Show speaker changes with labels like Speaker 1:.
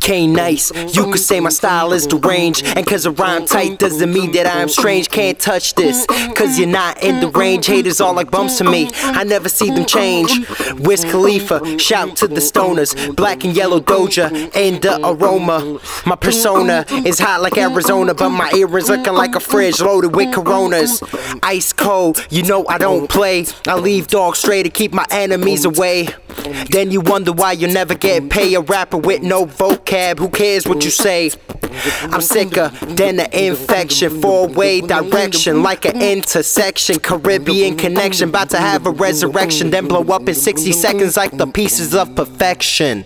Speaker 1: K nice, you could say my style is deranged. And cause I rhyme tight doesn't mean that I'm strange. Can't touch this, cause you're not in the range. Haters all like bumps to me, I never see them change. Wiz Khalifa, shout to the stoners. Black and yellow Doja, and the aroma. My persona is hot like Arizona, but my ear is looking like a fridge loaded with coronas. Ice cold, you know I don't play. I leave dogs straight to keep my enemies away. Then you wonder why you never get paid. A rapper with no vocab, who cares what you say? I'm sicker than an infection, four way direction, like an intersection. Caribbean connection, about to have a resurrection, then blow up in 60 seconds like the pieces of perfection.